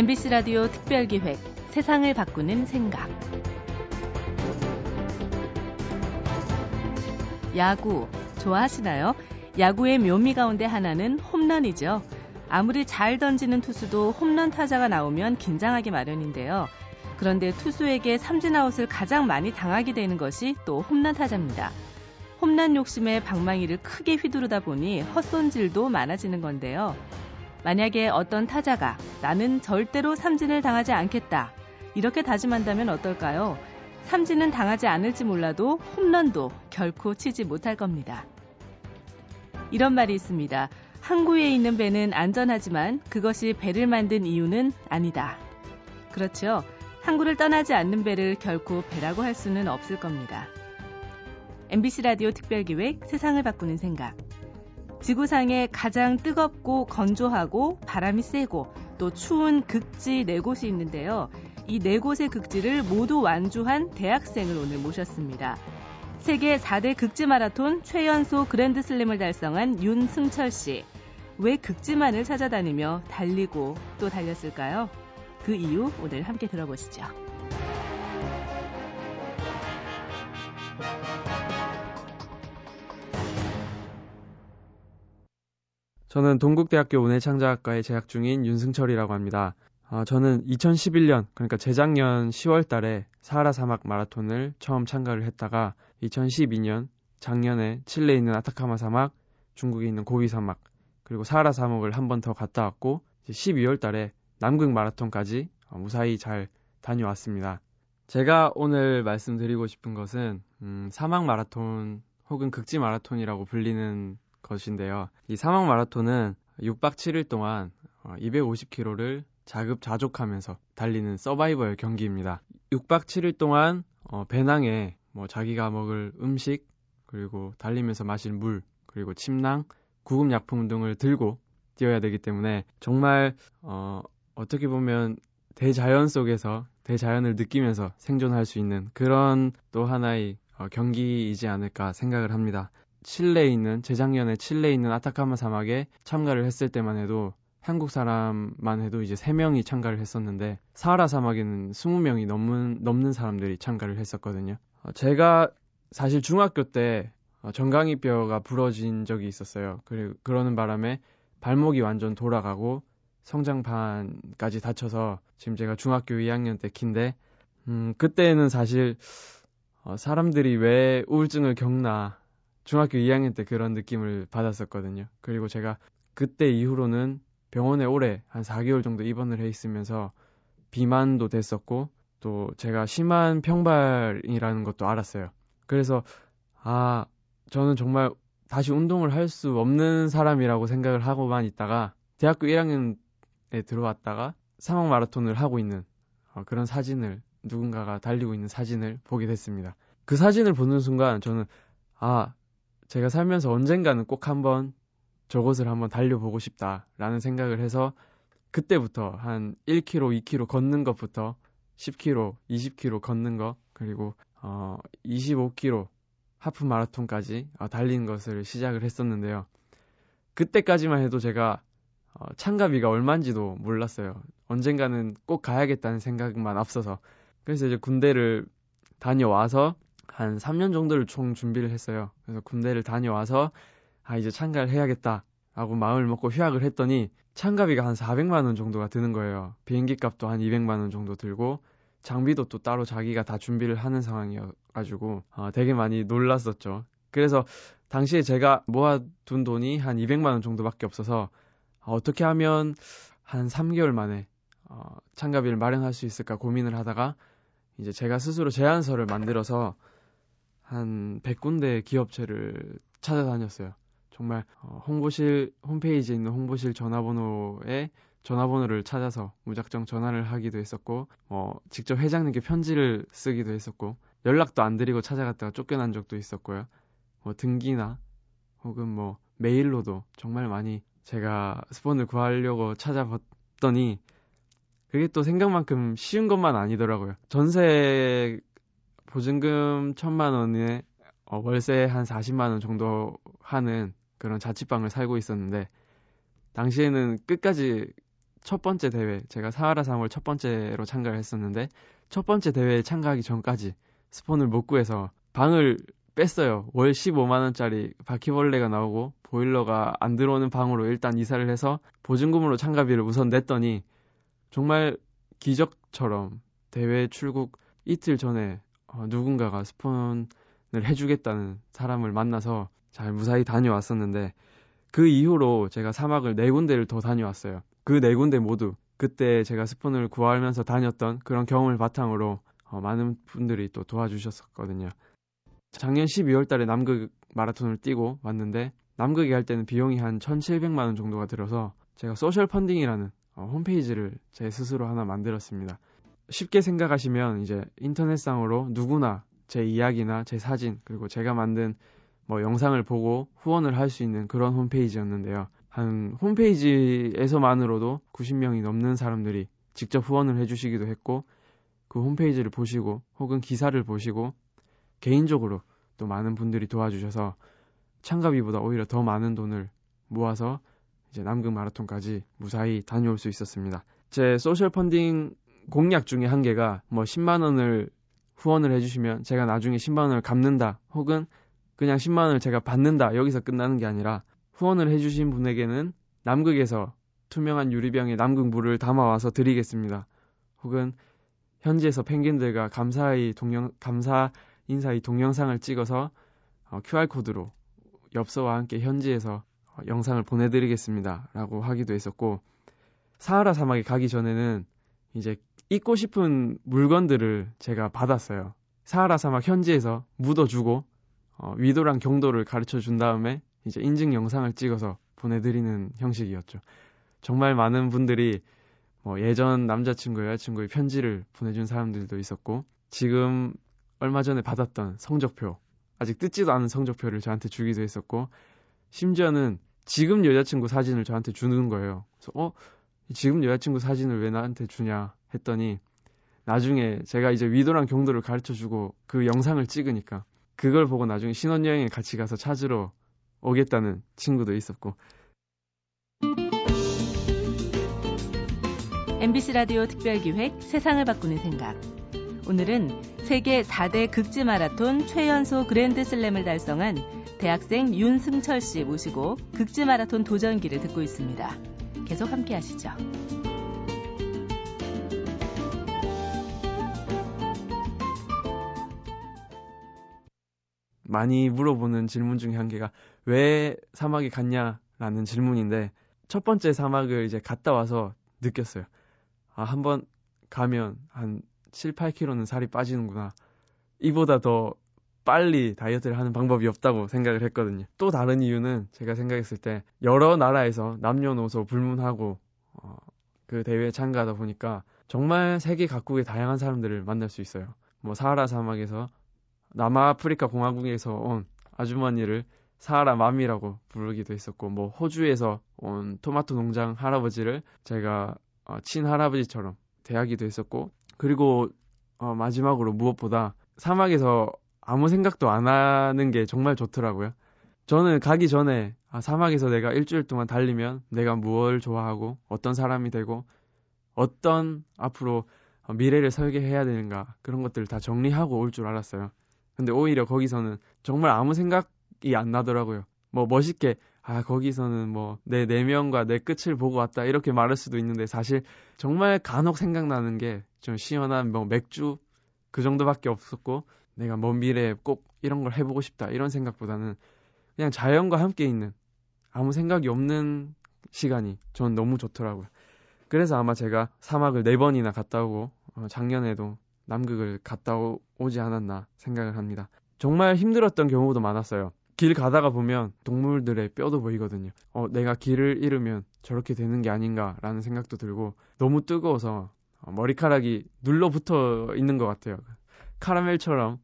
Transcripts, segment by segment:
MBC 라디오 특별기획 세상을 바꾸는 생각. 야구 좋아하시나요? 야구의 묘미 가운데 하나는 홈런이죠. 아무리 잘 던지는 투수도 홈런 타자가 나오면 긴장하기 마련인데요. 그런데 투수에게 삼진아웃을 가장 많이 당하게 되는 것이 또 홈런 타자입니다. 홈런 욕심에 방망이를 크게 휘두르다 보니 헛손질도 많아지는 건데요. 만약에 어떤 타자가 나는 절대로 삼진을 당하지 않겠다. 이렇게 다짐한다면 어떨까요? 삼진은 당하지 않을지 몰라도 홈런도 결코 치지 못할 겁니다. 이런 말이 있습니다. 항구에 있는 배는 안전하지만 그것이 배를 만든 이유는 아니다. 그렇죠. 항구를 떠나지 않는 배를 결코 배라고 할 수는 없을 겁니다. MBC 라디오 특별기획 세상을 바꾸는 생각. 지구상에 가장 뜨겁고 건조하고 바람이 세고 또 추운 극지 네 곳이 있는데요. 이 네 곳의 극지를 모두 완주한 대학생을 오늘 모셨습니다. 세계 4대 극지 마라톤 최연소 그랜드슬램을 달성한 윤승철 씨. 왜 극지만을 찾아다니며 달리고 또 달렸을까요? 그 이유 오늘 함께 들어보시죠. 저는 동국대학교 운해창작학과에 재학 중인 윤승철이라고 합니다. 어, 저는 2011년, 그러니까 재작년 10월 달에 사하라 사막 마라톤을 처음 참가를 했다가 2012년 작년에 칠레에 있는 아타카마 사막, 중국에 있는 고비 사막, 그리고 사하라 사막을 한 번 더 갔다 왔고 12월 달에 남극 마라톤까지 어, 무사히 잘 다녀왔습니다. 제가 오늘 말씀드리고 싶은 것은 음, 사막 마라톤 혹은 극지 마라톤이라고 불리는 것인데요. 이 사막 마라톤은 6박 7일 동안 250km를 어, 자급자족하면서 달리는 서바이벌 경기입니다. 6박 7일 동안 어, 배낭에 뭐 자기가 먹을 음식 그리고 달리면서 마실 물 그리고 침낭, 구급약품 등을 들고 뛰어야 되기 때문에 정말 어, 어떻게 보면 대자연 속에서 대자연을 느끼면서 생존할 수 있는 그런 또 하나의 어, 경기이지 않을까 생각을 합니다. 칠레에 있는 재작년에 칠레에 있는 아타카마 사막에 참가를 했을 때만 해도 한국 사람만 해도 이제 3명이 참가를 했었는데 사하라 사막에는 20명이 넘는 넘는 사람들이 참가를 했었거든요. 어, 제가 사실 중학교 때 어, 정강이뼈가 부러진 적이 있었어요. 그리고 그러는 바람에 발목이 완전 돌아가고 성장판까지 다쳐서 지금 제가 중학교 2학년 때 키인데 음, 그때는 사실 어, 사람들이 왜 우울증을 겪나 중학교 2학년 때 그런 느낌을 받았었거든요. 그리고 제가 그때 이후로는 병원에 오래 한 4개월 정도 입원을 해 있으면서 비만도 됐었고 또 제가 심한 평발이라는 것도 알았어요. 그래서 아 저는 정말 다시 운동을 할 수 없는 사람이라고 생각을 하고만 있다가 대학교 1학년에 들어왔다가 사막 마라톤을 하고 있는 어, 그런 사진을 누군가가 달리고 있는 사진을 보게 됐습니다. 그 사진을 보는 순간 저는 아 제가 살면서 언젠가는 꼭 한번 저곳을 한번 달려보고 싶다라는 생각을 해서 그때부터 한 1km, 2km 걷는 것부터 10km, 20km 걷는 것 그리고 어 25km 하프 마라톤까지 어, 달리는 것을 시작을 했었는데요. 그때까지만 해도 제가 어, 참가비가 얼마인지도 몰랐어요. 언젠가는 꼭 가야겠다는 생각만 앞서서 그래서 이제 군대를 다녀와서 한 3년 정도를 총 준비를 했어요. 그래서 군대를 다녀와서 아 이제 참가를 해야겠다라고 마음을 먹고 휴학을 했더니 참가비가 한 400만 원 정도가 드는 거예요. 비행기 값도 한 200만 원 정도 들고 장비도 또 따로 자기가 다 준비를 하는 상황이어가지고 어, 되게 많이 놀랐었죠. 그래서 당시에 제가 모아둔 돈이 한 200만 원 정도밖에 없어서 어, 어떻게 하면 한 3개월 만에 어, 참가비를 마련할 수 있을까 고민을 하다가 이제 제가 스스로 제안서를 만들어서 한 100군데 기업체를 찾아다녔어요. 정말 어, 홍보실 홈페이지에 있는 홍보실 전화번호에 전화번호를 찾아서 무작정 전화를 하기도 했었고 어, 직접 회장님께 편지를 쓰기도 했었고 연락도 안 드리고 찾아갔다가 쫓겨난 적도 있었고요. 뭐 등기나 혹은 뭐 메일로도 정말 많이 제가 스폰을 구하려고 찾아봤더니 그게 또 생각만큼 쉬운 것만 아니더라고요. 전세 보증금 천만 원에 어, 월세 한 40만 원 정도 하는 그런 자취방을 살고 있었는데 당시에는 끝까지 첫 번째 대회, 제가 사하라 3월 첫 번째로 참가를 했었는데, 첫 번째 대회에 참가하기 전까지 스폰을 못 구해서 방을 뺐어요. 월 15만 원짜리 바퀴벌레가 나오고, 보일러가 안 들어오는 방으로 일단 이사를 해서 보증금으로 참가비를 우선 냈더니, 정말 기적처럼 대회 출국 이틀 전에 어, 누군가가 스폰을 해주겠다는 사람을 만나서 잘 무사히 다녀왔었는데 그 이후로 제가 사막을 네 군데를 더 다녀왔어요. 그 네 군데 모두 그때 제가 스폰을 구하면서 다녔던 그런 경험을 바탕으로 어, 많은 분들이 또 도와주셨었거든요. 작년 12월 달에 남극 마라톤을 뛰고 왔는데 남극에 갈 때는 비용이 한 1,700만 원 정도가 들어서 제가 소셜 펀딩이라는 어, 홈페이지를 제 스스로 하나 만들었습니다. 쉽게 생각하시면 이제 인터넷상으로 누구나 제 이야기나 제 사진 그리고 제가 만든 뭐 영상을 보고 후원을 할 수 있는 그런 홈페이지였는데요. 한 홈페이지에서만으로도 90명이 넘는 사람들이 직접 후원을 해주시기도 했고 그 홈페이지를 보시고 혹은 기사를 보시고 개인적으로 또 많은 분들이 도와주셔서 참가비보다 오히려 더 많은 돈을 모아서 이제 남극 마라톤까지 무사히 다녀올 수 있었습니다. 제 소셜 펀딩 공약 중에 한 개가 뭐 10만 원을 후원을 해주시면 제가 나중에 10만 원을 갚는다 혹은 그냥 10만 원을 제가 받는다 여기서 끝나는 게 아니라 후원을 해주신 분에게는 남극에서 투명한 유리병에 남극 물을 담아와서 드리겠습니다. 혹은 현지에서 펭귄들과 감사의 동영 감사 인사의 동영상을 찍어서 어, QR 코드로 엽서와 함께 현지에서 어, 영상을 보내드리겠습니다.라고 하기도 했었고 사하라 사막에 가기 전에는 이제 잊고 싶은 물건들을 제가 받았어요. 사하라 사막 현지에서 묻어주고 어, 위도랑 경도를 가르쳐 준 다음에 이제 인증 영상을 찍어서 보내드리는 형식이었죠. 정말 많은 분들이 뭐 예전 남자친구, 여자친구의 편지를 보내준 사람들도 있었고 지금 얼마 전에 받았던 성적표 아직 뜯지도 않은 성적표를 저한테 주기도 했었고 심지어는 지금 여자친구 사진을 저한테 주는 거예요. 그래서 어 지금 여자친구 사진을 왜 나한테 주냐 했더니 나중에 제가 이제 위도랑 경도를 가르쳐 주고 그 영상을 찍으니까 그걸 보고 나중에 신혼여행에 같이 가서 찾으러 오겠다는 친구도 있었고 MBC 라디오 특별기획 세상을 바꾸는 생각 오늘은 세계 4대 극지 마라톤 최연소 그랜드 슬램을 달성한 대학생 윤승철 씨 모시고 극지 마라톤 도전기를 듣고 있습니다. 계속 함께 하시죠. 많이 물어보는 질문 중에 한 개가 왜 사막에 갔냐라는 질문인데 첫 번째 사막을 이제 갔다 와서 느꼈어요. 아, 한 번 가면 한 7, 8kg는 살이 빠지는구나. 이보다 더 빨리 다이어트를 하는 방법이 없다고 생각을 했거든요. 또 다른 이유는 제가 생각했을 때 여러 나라에서 남녀노소 불문하고 어, 그 대회에 참가하다 보니까 정말 세계 각국의 다양한 사람들을 만날 수 있어요. 뭐 사하라 사막에서 남아프리카 공화국에서 온 아주머니를 사하라 맘이라고 부르기도 했었고 뭐 호주에서 온 토마토 농장 할아버지를 제가 어, 친할아버지처럼 대하기도 했었고 그리고 어, 마지막으로 무엇보다 사막에서 아무 생각도 안 하는 게 정말 좋더라고요. 저는 가기 전에 아, 사막에서 내가 일주일 동안 달리면 내가 무엇을 좋아하고 어떤 사람이 되고 어떤 앞으로 미래를 설계해야 되는가 그런 것들을 다 정리하고 올 줄 알았어요. 근데 오히려 거기서는 정말 아무 생각이 안 나더라고요. 뭐 멋있게 아 거기서는 뭐 내 내면과 내 끝을 보고 왔다 이렇게 말할 수도 있는데 사실 정말 간혹 생각나는 게 좀 시원한 뭐 맥주 그 정도밖에 없었고 내가 먼 미래에 꼭 이런 걸 해보고 싶다 이런 생각보다는 그냥 자연과 함께 있는 아무 생각이 없는 시간이 전 너무 좋더라고요. 그래서 아마 제가 사막을 네 번이나 갔다 오고 어, 작년에도 남극을 갔다 오, 지 않았나 생각을 합니다. 정말 힘들었던 경우도 많았어요. 길 가다가 보면 동물들의 뼈도 보이거든요. 어, 내가 길을 잃으면 저렇게 되는 게 아닌가라는 생각도 들고 너무 뜨거워서 어, 머리카락이 눌러붙어 있는 것 같아요. 카라멜처럼.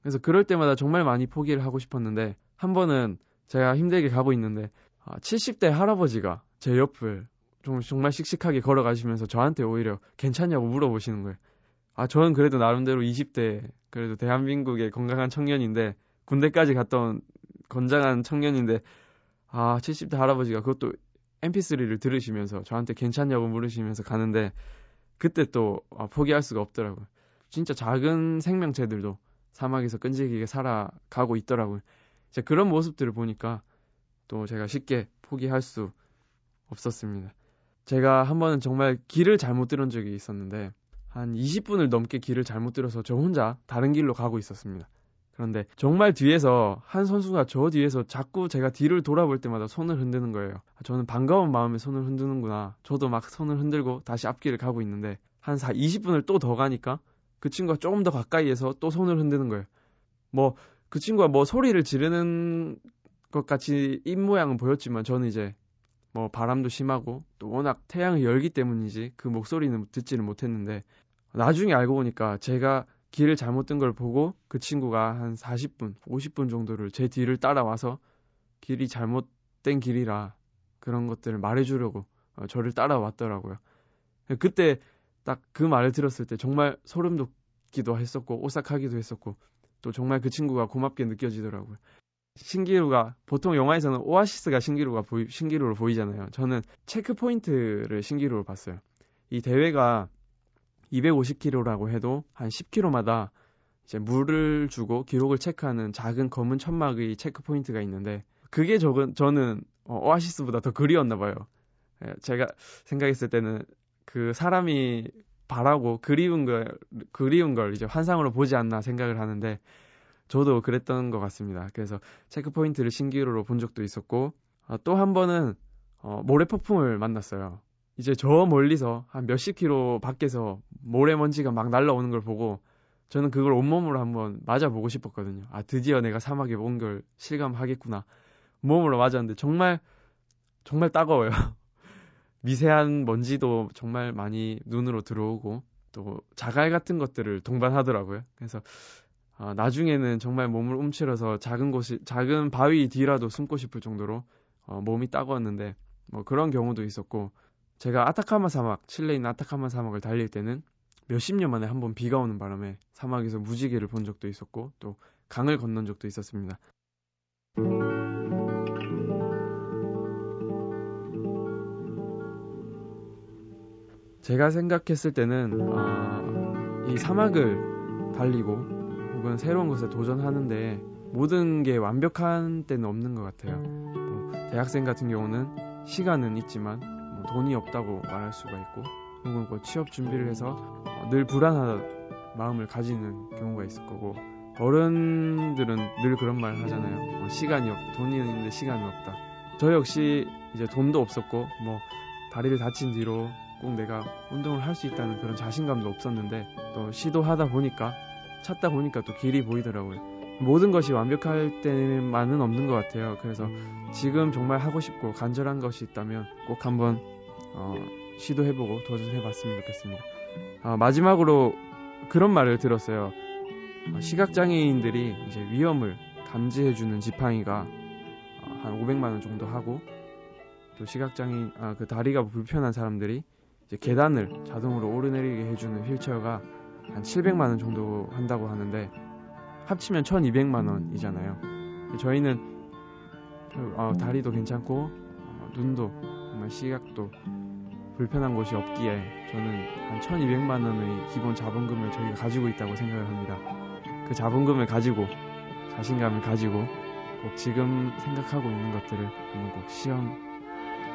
그래서 그럴 때마다 정말 많이 포기를 하고 싶었는데 한 번은 제가 힘들게 가고 있는데 70대 아, 할아버지가 제 옆을 좀 정말 씩씩하게 걸어가시면서 저한테 오히려 괜찮냐고 물어보시는 거예요. 아, 저는 그래도 나름대로 20대, 그래도 대한민국의 건강한 청년인데, 군대까지 갔던 건장한 청년인데, 아, 70대 할아버지가 그것도 mp3를 들으시면서 저한테 괜찮냐고 물으시면서 가는데 그때 또 아, 포기할 수가 없더라고요. 진짜 작은 생명체들도 사막에서 끈질기게 살아가고 있더라고요. 이제 그런 모습들을 보니까 또 제가 쉽게 포기할 수 없었습니다. 제가 한 번은 정말 길을 잘못 들은 적이 있었는데 한 20분을 넘게 길을 잘못 들어서 저 혼자 다른 길로 가고 있었습니다. 그런데 정말 뒤에서 한 선수가 저 뒤에서 자꾸 제가 뒤를 돌아볼 때마다 손을 흔드는 거예요. 저는 반가운 마음에 손을 흔드는구나. 저도 막 손을 흔들고 다시 앞길을 가고 있는데 한 4, 20분을 또 더 가니까 그 친구가 조금 더 가까이에서 또 손을 흔드는 거예요. 뭐 그 친구가 뭐 소리를 지르는 것 같이 입 모양은 보였지만 저는 이제 뭐 바람도 심하고 또 워낙 태양이 열기 때문이지 그 목소리는 듣지는 못했는데 나중에 알고 보니까 제가 길을 잘못 든 걸 보고 그 친구가 한 40분, 50분 정도를 제 뒤를 따라와서 길이 잘못된 길이라 그런 것들을 말해주려고 어, 저를 따라왔더라고요. 그때 딱 그 말을 들었을 때 정말 소름 돋기도 했었고 오싹하기도 했었고 또 정말 그 친구가 고맙게 느껴지더라고요. 신기루가 보통 영화에서는 오아시스가 신기루가 보이, 신기루로 보이잖아요. 저는 체크 포인트를 신기루로 봤어요. 이 대회가 250km라고 해도 한 10km마다 이제 물을 주고 기록을 체크하는 작은 검은 천막의 check point가 있는데 그게 저는 저는 어, 오아시스보다 더 그리웠나 봐요. 예, 제가 생각했을 때는 그 사람이 바라고 그리운 걸 그리운 걸 이제 환상으로 보지 않나 생각을 하는데 저도 그랬던 것 같습니다. 그래서 check point를 신기루로 본 적도 있었고 어, 또한 번은 어, 모래 폭풍을 만났어요. 이제 저 멀리서 한 몇십 킬로 밖에서 모래먼지가 막 날라오는 걸 보고 저는 그걸 온몸으로 한번 맞아보고 싶었거든요. 아, 드디어 내가 사막에 온 걸 실감하겠구나. 몸으로 맞았는데 정말, 정말 따가워요. 미세한 먼지도 정말 많이 눈으로 들어오고 또 자갈 같은 것들을 동반하더라고요. 그래서 아, 나중에는 정말 몸을 움츠려서 작은 곳이, 작은 바위 뒤라도 숨고 싶을 정도로 어, 몸이 따가웠는데 뭐 그런 경우도 있었고 제가 아타카마 사막, 칠레 있는 아타카마 사막을 달릴 때는 몇십 년 만에 한 번 비가 오는 바람에 사막에서 무지개를 본 적도 있었고 또 강을 건넌 적도 있었습니다. 제가 생각했을 때는 어, 이 사막을 달리고 혹은 새로운 것에 도전하는데 모든 게 완벽한 때는 없는 것 같아요. 뭐 대학생 같은 경우는 시간은 있지만 돈이 없다고 말할 수가 있고 혹은 뭐 취업 준비를 해서 늘 불안한 마음을 가지는 경우가 있을 거고 어른들은 늘 그런 말 하잖아요. 뭐 시간이 없, 돈이 있는데 시간이 없다. 저 역시 이제 돈도 없었고 뭐 다리를 다친 뒤로 꼭 내가 운동을 할 수 있다는 그런 자신감도 없었는데 또 시도하다 보니까 찾다 보니까 또 길이 보이더라고요. 모든 것이 완벽할 때만은 없는 것 같아요. 그래서 지금 정말 하고 싶고 간절한 것이 있다면 꼭 한번 어, 시도해보고 도전해봤으면 좋겠습니다. 어, 마지막으로 그런 말을 들었어요. 어, 시각장애인들이 이제 위험을 감지해주는 지팡이가 어, 한 500만 원 정도 하고 또 시각장애인 아, 그 다리가 불편한 사람들이 계단을 자동으로 오르내리게 해주는 휠체어가 한 700만 원 정도 한다고 하는데 합치면 1200만 원이잖아요. 저희는 어, 다리도 괜찮고 어, 눈도 정말 시각도 불편한 곳이 없기에 저는 한 1200만 원의 기본 자본금을 저희가 가지고 있다고 생각을 합니다. 그 자본금을 가지고 자신감을 가지고 꼭 지금 생각하고 있는 것들을 한번 꼭 시험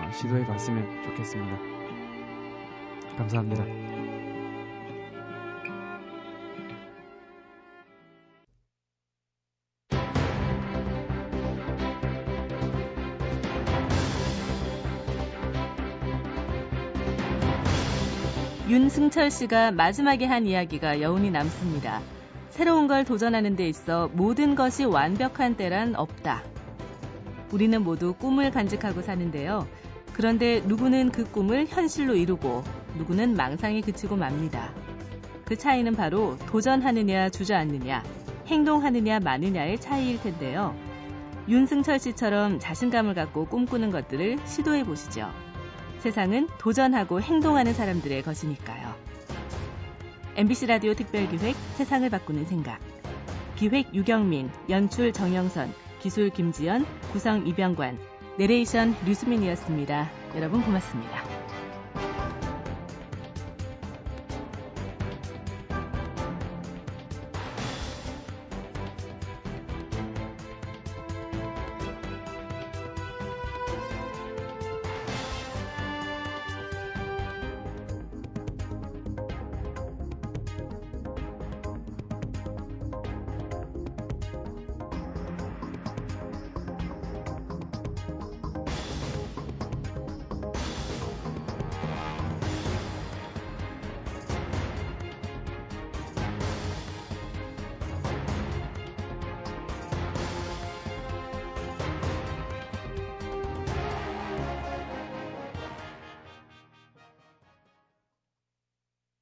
어, 시도해 봤으면 좋겠습니다. 감사합니다. 윤승철 씨가 마지막에 한 이야기가 여운이 남습니다. 새로운 걸 도전하는 데 있어 모든 것이 완벽한 때란 없다. 우리는 모두 꿈을 간직하고 사는데요. 그런데 누구는 그 꿈을 현실로 이루고 누구는 망상에 그치고 맙니다. 그 차이는 바로 도전하느냐 주저앉느냐, 행동하느냐 마느냐의 차이일 텐데요. 윤승철 씨처럼 자신감을 갖고 꿈꾸는 것들을 시도해 보시죠. 세상은 도전하고 행동하는 사람들의 것이니까요. MBC 라디오 특별기획 세상을 바꾸는 생각. 기획 유경민, 연출 정영선, 기술 김지연, 구성 이병관, 내레이션 류수민이었습니다. 여러분 고맙습니다.